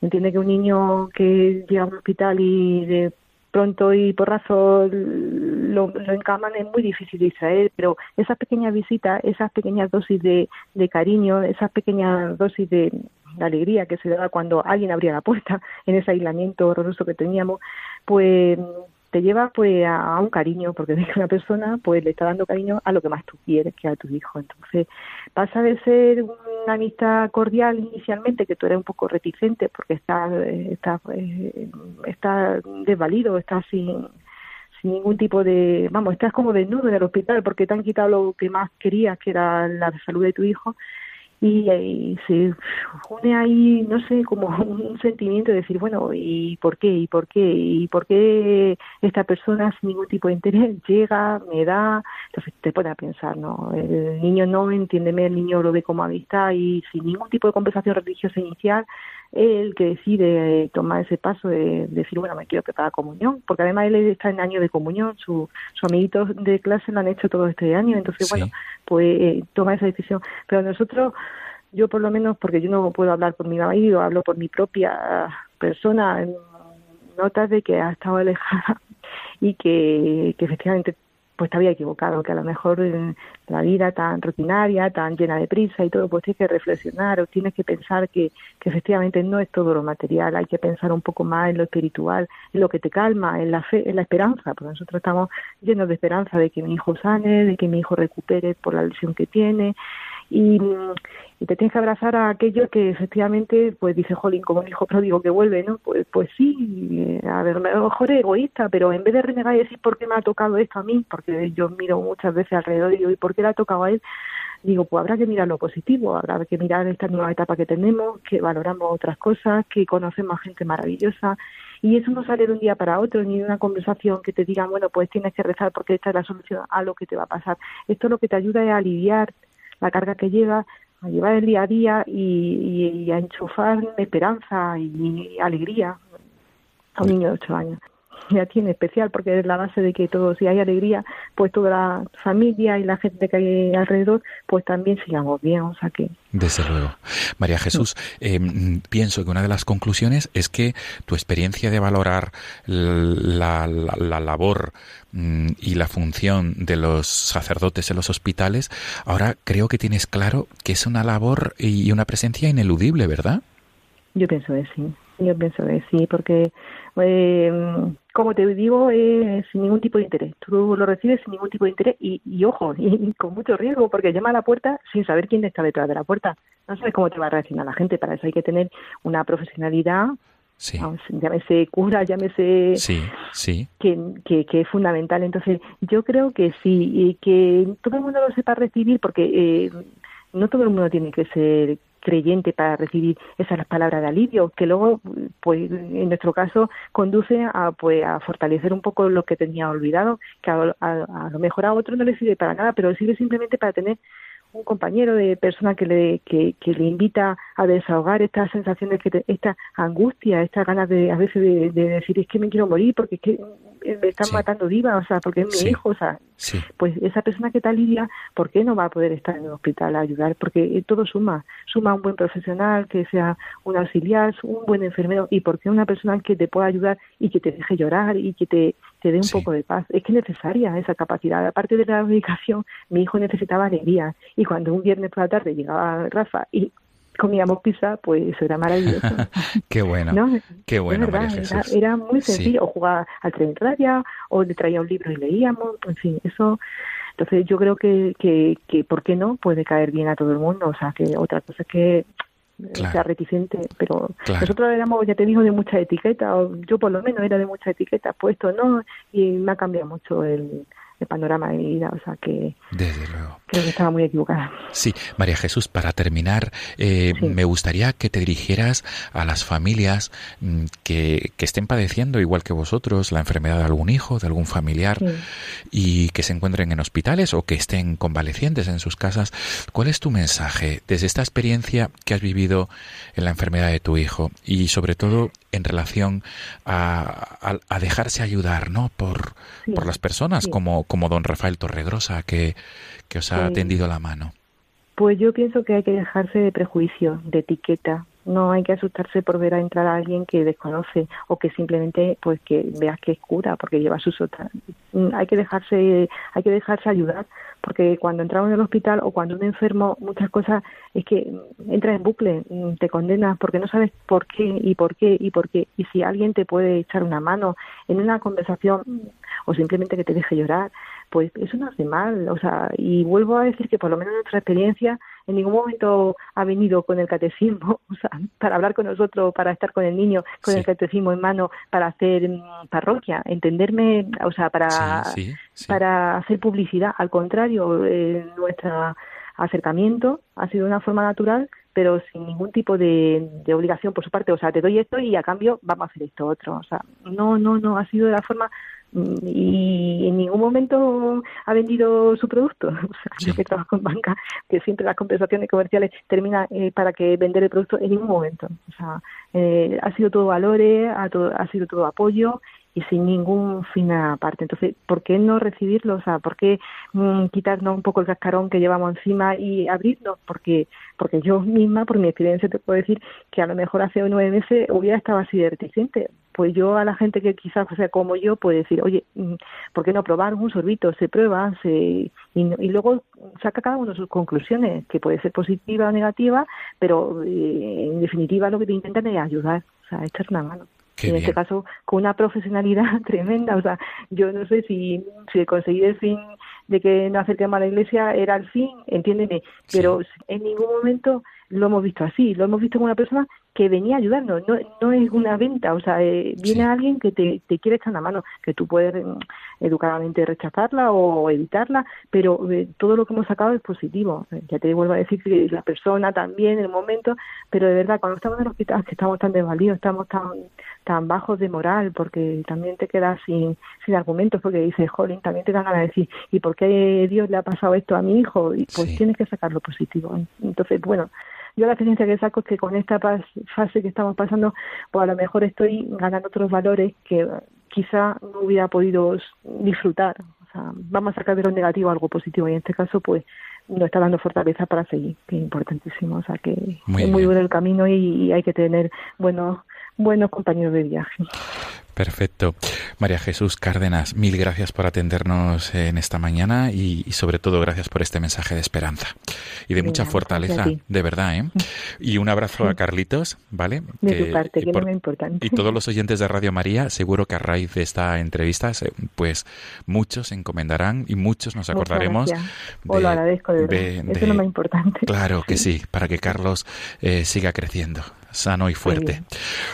entiende que un niño que llega a un hospital y de pronto y porrazo lo, lo encaman es muy difícil de distraer, pero esas pequeñas visitas, esas pequeñas dosis de, de cariño, esas pequeñas dosis de, de alegría que se daba cuando alguien abría la puerta en ese aislamiento horroroso que teníamos, pues te lleva pues a, un cariño, porque ves que una persona pues le está dando cariño a lo que más tú quieres, que a tu hijo. Entonces pasa de ser una amistad cordial inicialmente, que tú eres un poco reticente porque estás está, está desvalido, estás sin, sin ningún tipo de, vamos, estás como desnudo en el hospital porque te han quitado lo que más querías, que era la salud de tu hijo, y, se une ahí, no sé, como un sentimiento de decir, bueno, ¿y por qué? ¿Y por qué? ¿Y por qué esta persona sin ningún tipo de interés llega, me da? Entonces te pone a pensar, ¿no? El niño no, entiéndeme, el niño lo ve como amistad y sin ningún tipo de conversación religiosa inicial, él que decide tomar ese paso de, decir, bueno, me quiero preparar comunión, porque además él está en año de comunión, sus su amiguitos de clase lo han hecho todo este año, entonces, bueno, pues eh, toma esa decisión. Pero nosotros, yo por lo menos, porque yo no puedo hablar por mi marido, hablo por mi propia persona, notas de que ha estado alejada y que, que efectivamente pues te había equivocado, que a lo mejor en la vida tan rutinaria, tan llena de prisa y todo, pues tienes que reflexionar o tienes que pensar que, que efectivamente no es todo lo material, hay que pensar un poco más en lo espiritual, en lo que te calma, en la fe, en la esperanza, porque nosotros estamos llenos de esperanza de que mi hijo sane, de que mi hijo recupere por la lesión que tiene, y, te tienes que abrazar a aquello que efectivamente, pues dice Jolín, como el hijo pródigo que vuelve, ¿no? Pues, pues sí, a ver, a lo mejor es egoísta, pero en vez de renegar y decir por qué me ha tocado esto a mí, porque yo miro muchas veces alrededor y digo, ¿y por qué le ha tocado a él? Digo, pues habrá que mirar lo positivo, habrá que mirar esta nueva etapa que tenemos, que valoramos otras cosas, que conocemos a gente maravillosa. Y eso no sale de un día para otro, ni de una conversación que te diga, bueno, pues tienes que rezar porque esta es la solución a lo que te va a pasar. Esto lo que te ayuda es a aliviar la carga que lleva a llevar el día a día y, a enchufar esperanza y alegría a un niño de ocho años y a ti en especial, porque es la base de que todo, si hay alegría, pues toda la familia y la gente que hay alrededor, pues también sigamos bien, o sea que... Desde luego. María Jesús, eh, pienso que una de las conclusiones es que tu experiencia de valorar la, la, labor mm, y la función de los sacerdotes en los hospitales, ahora creo que tienes claro que es una labor y una presencia ineludible, ¿verdad? Yo pienso que sí. Yo pienso que sí, porque, eh, como te digo, es sin ningún tipo de interés. Tú lo recibes sin ningún tipo de interés y, y ojo, y, con mucho riesgo, porque llama a la puerta sin saber quién está detrás de la puerta. No sabes cómo te va a reaccionar la gente. Para eso hay que tener una profesionalidad Sí. llámese cura, llámese sí, sí. Que, que, que, es fundamental. Entonces, yo creo que sí, y que todo el mundo lo sepa recibir, porque eh, no todo el mundo tiene que ser creyente para recibir esas palabras de alivio, que luego, pues en nuestro caso, conduce a, pues, a fortalecer un poco lo que tenía olvidado, que a, a lo mejor a otro no le sirve para nada, pero sirve simplemente para tener un compañero de persona que le, que, que le invita a desahogar estas sensaciones, que esta angustia, estas ganas de a veces de, decir es que me quiero morir porque es que me están matando viva, o sea, porque es mi hijo, o sea, pues esa persona que te alivia, ¿por qué no va a poder estar en el hospital a ayudar? Porque todo suma, suma un buen profesional, que sea un auxiliar, un buen enfermero, y porque una persona que te pueda ayudar y que te deje llorar y que te, te dé un poco de paz. Es que es necesaria esa capacidad. Aparte de la medicación, mi hijo necesitaba alegría. Y cuando un viernes por la tarde llegaba Rafa y comíamos pizza, pues eso era maravilloso. Qué bueno. Qué bueno, Era, muy sencillo. O jugaba al tren radio, o le traía un libro y leíamos, en fin, eso. Entonces yo creo que, que, que, ¿por qué no? Puede caer bien a todo el mundo. O sea, que otra cosa es que sea reticente, pero nosotros éramos, ya te digo, de mucha etiqueta, o yo por lo menos era de mucha etiqueta puesto, ¿no? Y me ha cambiado mucho el, panorama de mi vida, o sea que Desde luego. creo que estaba muy equivocada. Sí, María Jesús, para terminar, eh, me gustaría que te dirigieras a las familias mm, que, que, estén padeciendo, igual que vosotros, la enfermedad de algún hijo, de algún familiar, y que se encuentren en hospitales o que estén convalecientes en sus casas. ¿Cuál es tu mensaje desde esta experiencia que has vivido en la enfermedad de tu hijo y sobre todo en relación a, a, dejarse ayudar ¿no? por, por las personas como, como don Rafael Torregrosa que, que os ha tendido la mano? Pues yo pienso que hay que dejarse de prejuicio, de etiqueta. No hay que asustarse por ver a entrar a alguien que desconoce o que simplemente pues que veas que es cura porque lleva sus otras. Mm, hay que dejarse, hay que dejarse ayudar porque cuando entramos en el hospital o cuando un enfermo muchas cosas es que entra en bucle, mm, te condenas porque no sabes por qué y por qué y por qué y si alguien te puede echar una mano en una conversación o simplemente que te deje llorar pues eso no hace mal, o sea, y vuelvo a decir que por lo menos nuestra experiencia en ningún momento ha venido con el catecismo, o sea, para hablar con nosotros, para estar con el niño, con el catecismo en mano, para hacer mm, parroquia, entenderme, o sea, para, para hacer publicidad. Al contrario, eh, nuestro acercamiento ha sido de una forma natural, pero sin ningún tipo de, de obligación por su parte. O sea, te doy esto y a cambio vamos a hacer esto otro. O sea, no, no, no, ha sido de la forma y en ningún momento ha vendido su producto. O sea, yo que trabajo en banca, que siempre las compensaciones comerciales terminan eh, para que vender el producto en ningún momento. O sea, eh, ha sido todo valores, ha, todo, ha sido todo apoyo y sin ningún fin aparte. Entonces, ¿por qué no recibirlo? O sea, ¿por qué mm, quitarnos un poco el cascarón que llevamos encima y abrirlo? Porque, porque yo misma, por mi experiencia, te puedo decir que a lo mejor hace nueve meses hubiera estado así de reticente. Pues yo a la gente que quizás sea como yo, puedo decir, oye, mm, ¿por qué no probar un sorbito? Se prueba se, y, y luego saca cada uno sus conclusiones, que puede ser positiva o negativa, pero eh, en definitiva lo que te intentan es ayudar, o sea, echar una mano en este caso con una profesionalidad tremenda. O sea, yo no sé si, si conseguir el fin de que no acerquemos a la iglesia era el fin, entiéndeme, pero en ningún momento lo hemos visto así, lo hemos visto con una persona que venía ayudando, no, no es una venta, o sea, eh, viene alguien que te, te, quiere echar una mano, que tú puedes mm, educadamente rechazarla o evitarla, pero eh, todo lo que hemos sacado es positivo. Ya te vuelvo a decir que la persona también, el momento, pero de verdad, cuando estamos en el hospital, que estamos tan desvalidos, estamos tan, tan bajos de moral, porque también te quedas sin, sin argumentos, porque dices, jolín, también te dan ganas de decir, ¿y por qué Dios le ha pasado esto a mi hijo? Y pues tienes que sacar lo positivo. Entonces, bueno, yo la experiencia que saco es que con esta fase que estamos pasando, pues a lo mejor estoy ganando otros valores que quizá no hubiera podido disfrutar. O sea, vamos a sacar de lo negativo algo positivo y en este caso, pues nos está dando fortaleza para seguir, que es importantísimo. O sea, que es muy bueno el camino y, y hay que tener buenos buenos compañeros de viaje. Perfecto. María Jesús Cárdenas, mil gracias por atendernos en esta mañana y, sobre todo gracias por este mensaje de esperanza y de mucha fortaleza, de verdad. ¿eh? Y un abrazo a Carlitos, ¿vale? De tu parte, que es muy importante. Y todos los oyentes de Radio María, seguro que a raíz de esta entrevista, pues muchos se encomendarán y muchos nos acordaremos. De, o lo agradezco, de, Eso es lo más importante. Claro que sí, para que Carlos eh, siga creciendo sano y fuerte.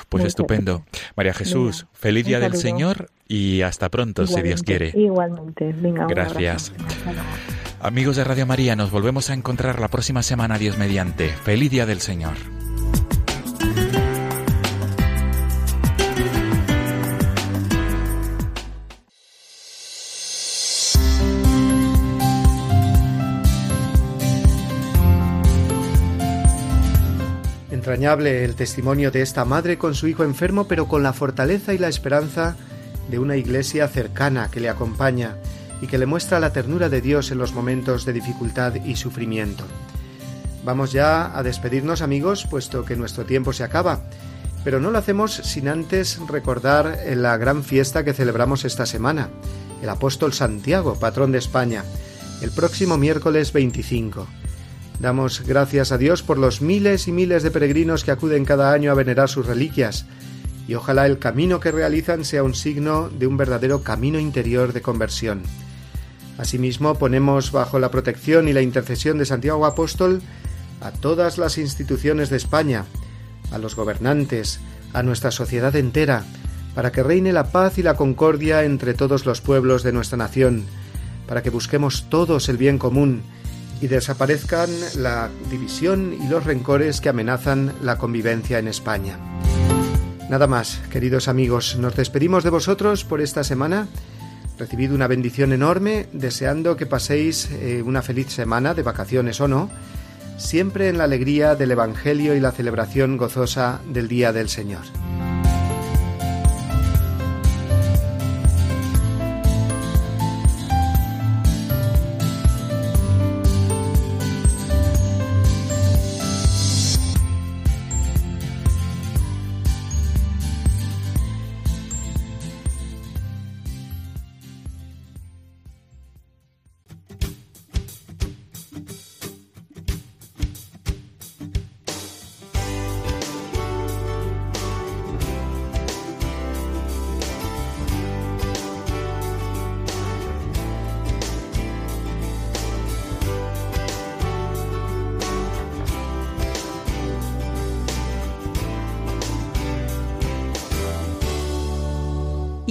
Pues estupendo. María Jesús, feliz día del Señor y hasta pronto, si Dios quiere. Igualmente. Venga, Gracias. Amigos de Radio María, nos volvemos a encontrar la próxima semana, Dios mediante. Feliz día del Señor. Entrañable el testimonio de esta madre con su hijo enfermo, pero con la fortaleza y la esperanza de una iglesia cercana que le acompaña y que le muestra la ternura de Dios en los momentos de dificultad y sufrimiento. Vamos ya a despedirnos amigos, puesto que nuestro tiempo se acaba, pero no lo hacemos sin antes recordar la gran fiesta que celebramos esta semana, el apóstol Santiago, patrón de España, el próximo miércoles 25. Damos gracias a Dios por los miles y miles de peregrinos que acuden cada año a venerar sus reliquias, y ojalá el camino que realizan sea un signo de un verdadero camino interior de conversión. Asimismo, ponemos bajo la protección y la intercesión de Santiago Apóstol a todas las instituciones de España, a los gobernantes, a nuestra sociedad entera, para que reine la paz y la concordia entre todos los pueblos de nuestra nación, para que busquemos todos el bien común, y desaparezcan la división y los rencores que amenazan la convivencia en España. Nada más, queridos amigos, nos despedimos de vosotros por esta semana. Recibid una bendición enorme, deseando que paséis eh, una feliz semana de vacaciones o no, siempre en la alegría del Evangelio y la celebración gozosa del Día del Señor.